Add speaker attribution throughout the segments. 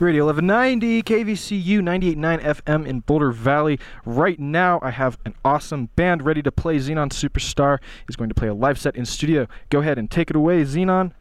Speaker 1: Radio 1190, KVCU 98.9 FM in Boulder Valley. Right now, I have an awesome band ready to play. Xenon Superstar is going to play a live set in studio. Go ahead and take it away, Xenon.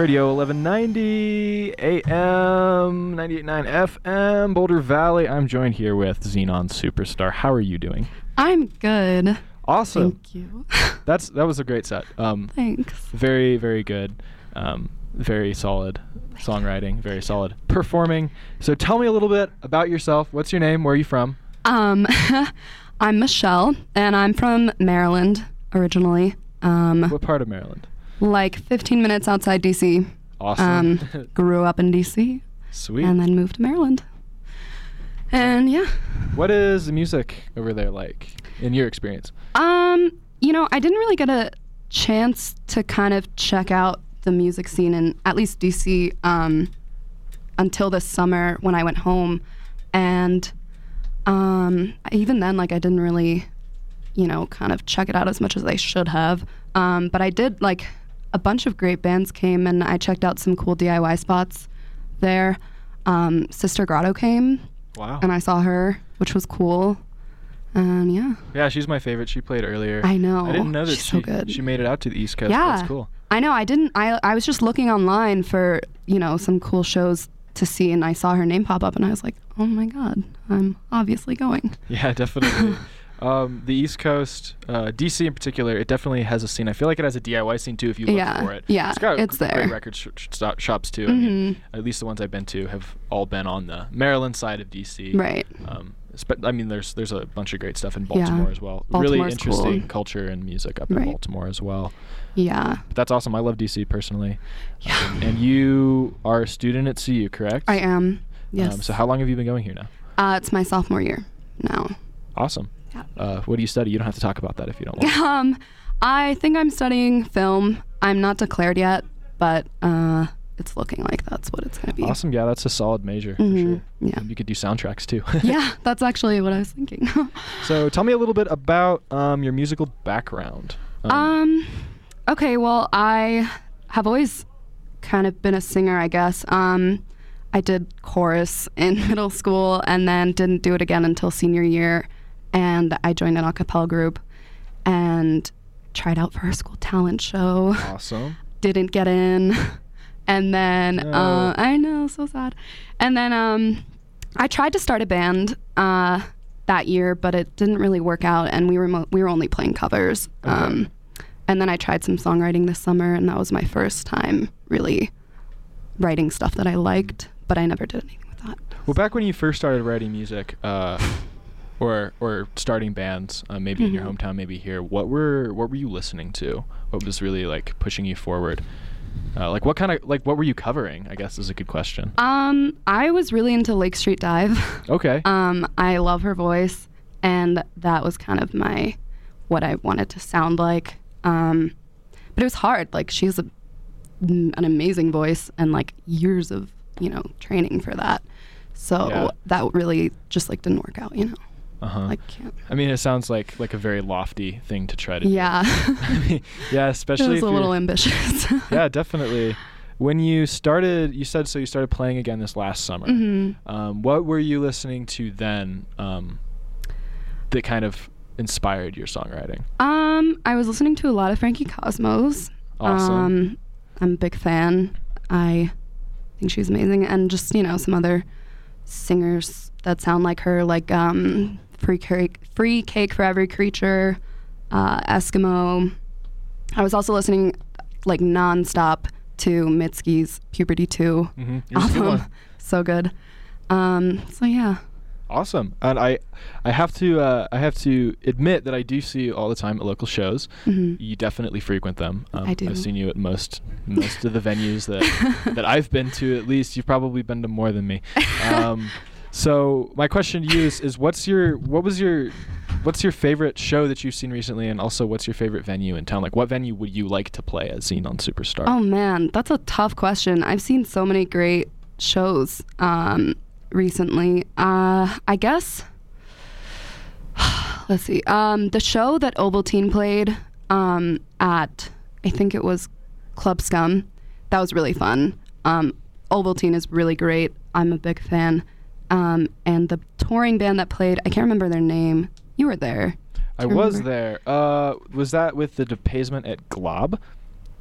Speaker 2: Radio 1190 AM 98.9 FM Boulder Valley. I'm joined here with Xenon Superstar. How are you doing?
Speaker 1: I'm good.
Speaker 2: Awesome.
Speaker 1: Thank you.
Speaker 2: That's that was a great set. Um,
Speaker 1: Thanks.
Speaker 2: very very good. Um, very solid songwriting. Very solid performing. So tell me a little bit about yourself. What's your name? Where are you from?
Speaker 1: Um, I'm Michelle, and I'm from Maryland originally. Um,
Speaker 2: What part of Maryland?
Speaker 1: Like 15 minutes outside DC.
Speaker 2: Awesome.
Speaker 1: Um, grew up in DC,
Speaker 2: Sweet.
Speaker 1: and then moved to Maryland. And yeah,
Speaker 2: what is the music over there like in your experience?
Speaker 1: um, you know, I didn't really get a chance to kind of check out the music scene in at least DC um, until this summer when I went home, and um, even then, like I didn't really, you know, kind of check it out as much as I should have. Um, but I did like a bunch of great bands came, and I checked out some cool DIY spots there. Um, Sister Grotto came,
Speaker 2: Wow.
Speaker 1: and I saw her, which was cool. And yeah,
Speaker 2: Yeah, she's my favorite. She played earlier.
Speaker 1: I know.
Speaker 2: I didn't know that
Speaker 1: She's
Speaker 2: she
Speaker 1: so good.
Speaker 2: she made it out to the East Coast.
Speaker 1: Yeah.
Speaker 2: That's cool.
Speaker 1: I know. I didn't. I I was just looking online for you know some cool shows to see, and I saw her name pop up, and I was like, oh my god, I'm obviously going.
Speaker 2: Yeah, definitely. Um, the East Coast, uh, DC in particular, it definitely has a scene. I feel like it has a DIY scene too if you look
Speaker 1: Yeah,
Speaker 2: for it.
Speaker 1: yeah,
Speaker 2: it's got
Speaker 1: it's
Speaker 2: great
Speaker 1: there.
Speaker 2: record sh- sh- shops too. I mean,
Speaker 1: Mhm.
Speaker 2: at least the ones I've been to have all been on the Maryland side of DC.
Speaker 1: Right.
Speaker 2: Um, I mean, there's there's a bunch of great stuff in
Speaker 1: Yeah.
Speaker 2: Baltimore as well. really interesting
Speaker 1: cool.
Speaker 2: culture and music up in Baltimore as well.
Speaker 1: Yeah,
Speaker 2: But that's awesome. I love DC personally.
Speaker 1: Yeah.
Speaker 2: Um, and you are a student at CU, correct?
Speaker 1: I am. Yes.
Speaker 2: Um, so how long have you been going here now?
Speaker 1: Uh, it's my sophomore year now.
Speaker 2: Awesome. Uh, what do you study? You don't have to talk about that if you don't want.
Speaker 1: Um, I think I'm studying film. I'm not declared yet, but uh, it's looking like that's what it's gonna be.
Speaker 2: awesome. Yeah, that's a solid major for
Speaker 1: Mhm.
Speaker 2: sure.
Speaker 1: Yeah.
Speaker 2: And you could do soundtracks too.
Speaker 1: yeah, that's actually what I was thinking.
Speaker 2: so tell me a little bit about um, your musical background.
Speaker 1: Um, okay, well, I have always kind of been a singer, I guess. Um, I did chorus in middle school and then didn't do it again until senior year. And I joined an a cappella group and tried out for our school talent show.
Speaker 2: awesome.
Speaker 1: Didn't get in. And then,
Speaker 2: No.
Speaker 1: uh, I know, so sad. And then um, I tried to start a band uh, that year, but it didn't really work out. And we were, mo- we were only playing covers.
Speaker 2: Okay.
Speaker 1: Um, and then I tried some songwriting this summer, and that was my first time really writing stuff that I liked, but I never did anything with that.
Speaker 2: Well, back when you first started writing music, uh, or or starting bands, uh, maybe in your
Speaker 1: Mhm.
Speaker 2: hometown, maybe here, what were what were you listening to? What was really like pushing you forward? Uh, like what kind of like what were you covering? I guess is a good question.
Speaker 1: Um, I was really into Lake Street Dive.
Speaker 2: Okay.
Speaker 1: Um, I love her voice, and that was kind of my what I wanted to sound like. Um, but it was hard. Like she has a, an amazing voice and like years of you know training for that. So
Speaker 2: Yeah.
Speaker 1: that really just like didn't work out. You know,
Speaker 2: Uh huh.
Speaker 1: like can't.
Speaker 2: I mean, it sounds like like a very lofty thing to try to. do.
Speaker 1: Yeah.
Speaker 2: I mean, yeah, especially.
Speaker 1: it
Speaker 2: was
Speaker 1: a little ambitious.
Speaker 2: yeah, definitely. When you started, you said so. You started playing again this last summer.
Speaker 1: hmm
Speaker 2: Um, what were you listening to then um, that kind of inspired your songwriting?
Speaker 1: Um, I was listening to a lot of Frankie Cosmos.
Speaker 2: Awesome.
Speaker 1: Um, I'm a big fan. I think she's amazing, and just you know some other singers that sound like her, like um, Free Cake, Free Cake for Every Creature, uh, Eskimeaux. I was also listening like nonstop to Mitski's Puberty 2
Speaker 2: Mm-hmm. Yours is a good
Speaker 1: So good. Um, so yeah.
Speaker 2: Awesome. And I, I have to, uh, I have to admit that I do see you all the time at local shows.
Speaker 1: hmm
Speaker 2: You definitely frequent them. Um,
Speaker 1: I do.
Speaker 2: I've seen you at most, most of the venues that that I've been to. At least you've probably been to more than me. Um, so my question to you is, is what's your, what was your, what's your favorite show that you've seen recently, and also what's your favorite venue in town? Like, what venue would you like to play as Xenon Superstar?
Speaker 1: Oh man, that's a tough question. I've seen so many great shows um, recently. Uh, I guess. Let's see. Um, the show that Ovaltine played um, at, I think it was Club Scum. That was really fun. Um, Ovaltine is really great. I'm a big fan. Um, and the touring band that played, I can't remember their name. You were there.
Speaker 2: I
Speaker 1: Do
Speaker 2: was
Speaker 1: remember?
Speaker 2: there. Uh, was that with the depaysement at Glob?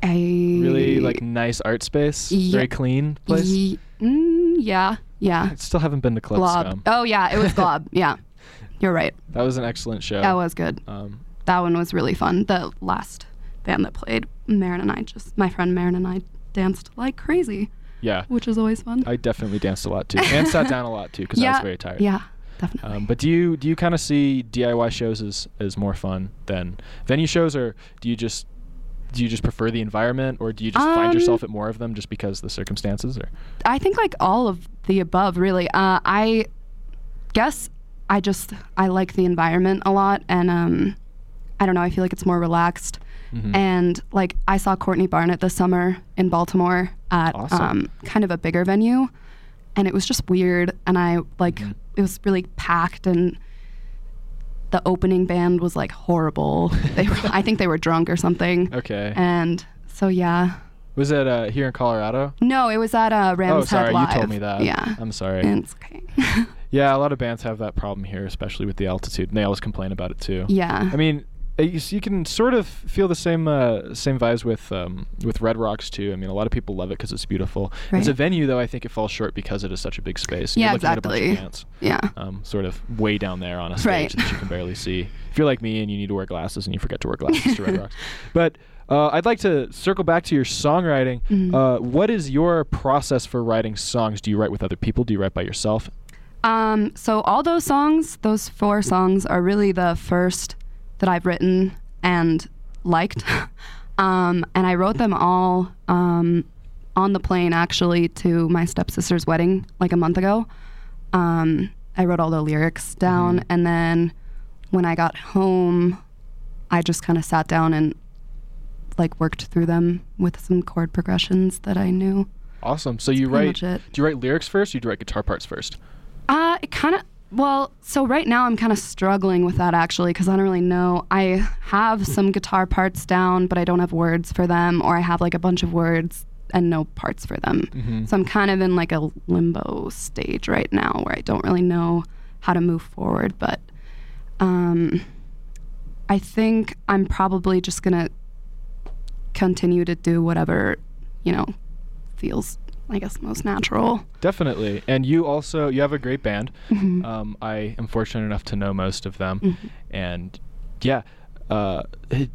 Speaker 1: I
Speaker 2: Really like nice art space, very clean place.
Speaker 1: Ye- mm, yeah, yeah.
Speaker 2: I still haven't been to Club
Speaker 1: Glob.
Speaker 2: Scum.
Speaker 1: Oh yeah, it was Glob. yeah, you're right.
Speaker 2: That was an excellent show.
Speaker 1: That was good.
Speaker 2: Um,
Speaker 1: That one was really fun. The last band that played, Marin and I just, my friend Marin and I danced like crazy,
Speaker 2: yeah,
Speaker 1: which is always fun.
Speaker 2: I definitely danced a lot too, and sat down a lot too because I was very tired.
Speaker 1: Yeah, definitely.
Speaker 2: Um, but do you do you kind of see DIY shows as as more fun than venue shows, or do you just do you just prefer the environment, or do you just find
Speaker 1: Um,
Speaker 2: yourself at more of them just because the circumstances? Or
Speaker 1: I think like all of the above, really. Uh, I guess I just I like the environment a lot, and um, I don't know. I feel like it's more relaxed.
Speaker 2: Mhm.
Speaker 1: And like I saw Courtney Barnett this summer in Baltimore at
Speaker 2: Awesome.
Speaker 1: um, kind of a bigger venue, and it was just weird. And I like
Speaker 2: Mhm.
Speaker 1: it was really packed, and the opening band was like horrible. They were, I think they were drunk or something.
Speaker 2: okay,
Speaker 1: And so yeah,
Speaker 2: was it uh, here in Colorado?
Speaker 1: no, it was at uh, Rams
Speaker 2: oh, sorry, you told me that.
Speaker 1: Yeah,
Speaker 2: I'm sorry.
Speaker 1: and it's okay.
Speaker 2: yeah, a lot of bands have that problem here, especially with the altitude, and they always complain about it too.
Speaker 1: yeah.
Speaker 2: I mean, you, you can sort of feel the same uh, same vibes with um, with Red Rocks too. I mean, a lot of people love it because it's beautiful. As a venue, though, I think it falls short because it is such a big space.
Speaker 1: Yeah,
Speaker 2: you're looking At a bunch of
Speaker 1: exactly.
Speaker 2: bands,
Speaker 1: yeah.
Speaker 2: um, sort of way down there on a stage
Speaker 1: Right.
Speaker 2: that you can barely see. If you're like me and you need to wear glasses and you forget to wear glasses to Red Rocks, but. Uh, I'd like to circle back to your songwriting.
Speaker 1: Mhm.
Speaker 2: Uh, what is your process for writing songs? Do you write with other people? Do you write by yourself?
Speaker 1: Um, so all those songs, those four songs, are really the first that I've written and liked. um, and I wrote them all um, on the plane actually to my stepsister's wedding like a month ago. Um, I wrote all the lyrics down,
Speaker 2: Mhm.
Speaker 1: and then when I got home, I just kind of sat down and like worked through them with some chord progressions that I knew.
Speaker 2: Awesome. So you write? Do you write lyrics first? Or do you write guitar parts first?
Speaker 1: Uh, it kind of. Well, so right now I'm kind of struggling with that actually because I don't really know. I have some guitar parts down, but I don't have words for them, or I have like a bunch of words and no parts for them.
Speaker 2: Mhm.
Speaker 1: So I'm kind of in like a limbo stage right now where I don't really know how to move forward. But um, I think I'm probably just gonna continue to do whatever you know feels, I guess, most natural.
Speaker 2: Definitely. And you also you have a great band.
Speaker 1: Mhm.
Speaker 2: Um, I am fortunate enough to know most of them,
Speaker 1: Mhm.
Speaker 2: and yeah. Uh,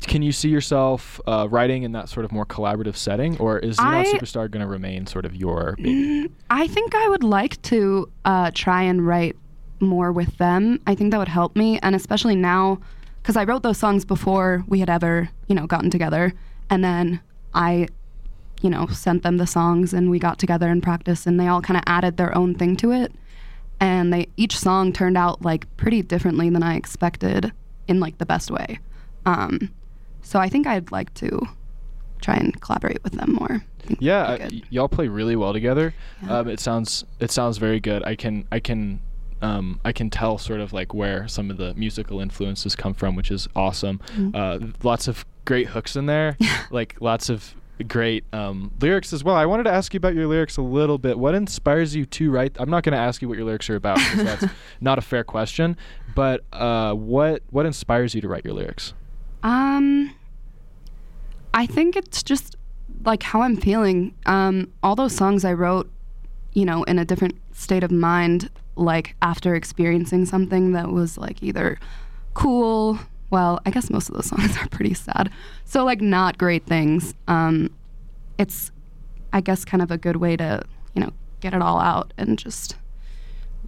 Speaker 2: can you see yourself uh, writing in that sort of more collaborative setting, or is Xenon
Speaker 1: I-
Speaker 2: Superstar going to remain sort of your baby?
Speaker 1: Mm, I think I would like to uh, try and write more with them. I think that would help me, and especially now, because I wrote those songs before we had ever, you know, gotten together, and then I, you know, sent them the songs, and we got together and practiced, and they all kind of added their own thing to it, and they each song turned out like pretty differently than I expected, in like the best way. Um, so I think I'd like to try and collaborate with them more.
Speaker 2: Yeah,
Speaker 1: that'd
Speaker 2: uh,
Speaker 1: be
Speaker 2: y-
Speaker 1: good.
Speaker 2: y'all play really well together.
Speaker 1: Yeah.
Speaker 2: Um, it sounds it sounds very good. I can I can um, I can tell sort of like where some of the musical influences come from, which is awesome.
Speaker 1: Mhm.
Speaker 2: Uh, lots of great hooks in there, like lots of great um, lyrics as well. I wanted to ask you about your lyrics a little bit. What inspires you to write? I'm not going to ask you what your lyrics are about because that's not a fair question. But uh, what what inspires you to write your lyrics?
Speaker 1: Um, I think it's just like how I'm feeling. Um, all those songs I wrote, you know, in a different state of mind, like after experiencing something that was like either cool. Well, I guess most of those songs are pretty sad. So like not great things. Um, it's, I guess, kind of a good way to, you know, get it all out and just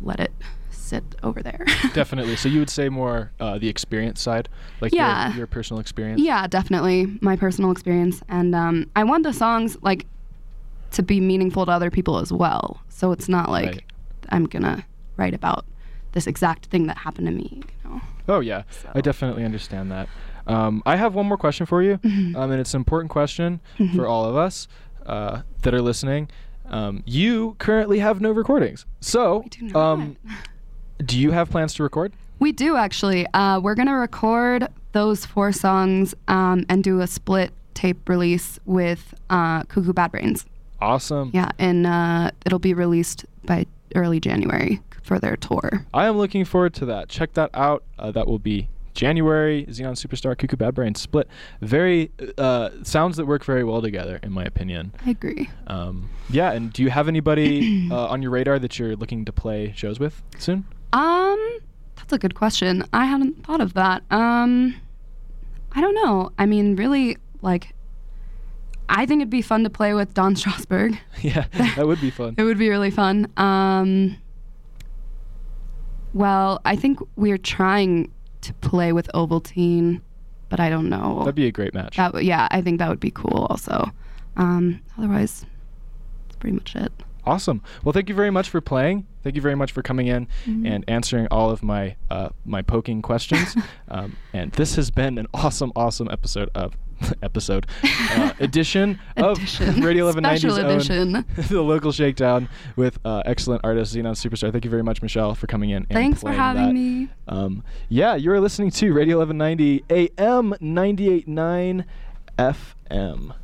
Speaker 1: let it sit over there.
Speaker 2: Definitely. So you would say more uh, the experience side, like your- your, personal experience.
Speaker 1: Yeah, definitely my personal experience, and um, I want the songs like to be meaningful to other people as well. So it's not like
Speaker 2: Right.
Speaker 1: I'm gonna write about this exact thing that happened to me. You know.
Speaker 2: Oh yeah, I definitely understand that. Um, I have one more question for you,
Speaker 1: Mhm.
Speaker 2: um, and it's an important question
Speaker 1: Mhm.
Speaker 2: for all of us uh, that are listening. Um, you currently have no recordings, so
Speaker 1: do
Speaker 2: um, do you have plans to record?
Speaker 1: we do actually. Uh, we're gonna record those four songs um, and do a split tape release with uh, Cuckoo Bad Brains.
Speaker 2: Awesome.
Speaker 1: Yeah, and uh, it'll be released by early January for their tour.
Speaker 2: I am looking forward to that. Check that out. Uh, that will be January, Xenon Superstar, Cuckoo Bad Brain Split. Very uh, sounds that work very well together, in my opinion.
Speaker 1: I agree.
Speaker 2: Um, yeah, and do you have anybody uh, on your radar that you're looking to play shows with soon?
Speaker 1: Um, that's a good question. I hadn't thought of that. Um, I don't know. I mean, really, like, I think it'd be fun to play with Don Strasberg.
Speaker 2: yeah, that would be fun.
Speaker 1: It would be really fun. Um, well, I think we're trying to play with Ovaltine, but I don't know.
Speaker 2: That'd be a great match.
Speaker 1: That yeah, I think that would be cool. Also, um, otherwise, that's pretty much it.
Speaker 2: Awesome. Well, thank you very much for playing. Thank you very much for coming in and answering all of my uh, my poking questions. um, and this has been an awesome, awesome episode of episode uh, edition of
Speaker 1: Edition.
Speaker 2: Radio 1190's
Speaker 1: Special
Speaker 2: own
Speaker 1: edition.
Speaker 2: the local shakedown with uh, excellent artist Xenon Superstar. Thank you very much, Michelle, for coming in. And
Speaker 1: Thanks for having
Speaker 2: that.
Speaker 1: me.
Speaker 2: Um, yeah, you're listening to Radio 1190 AM 989 FM.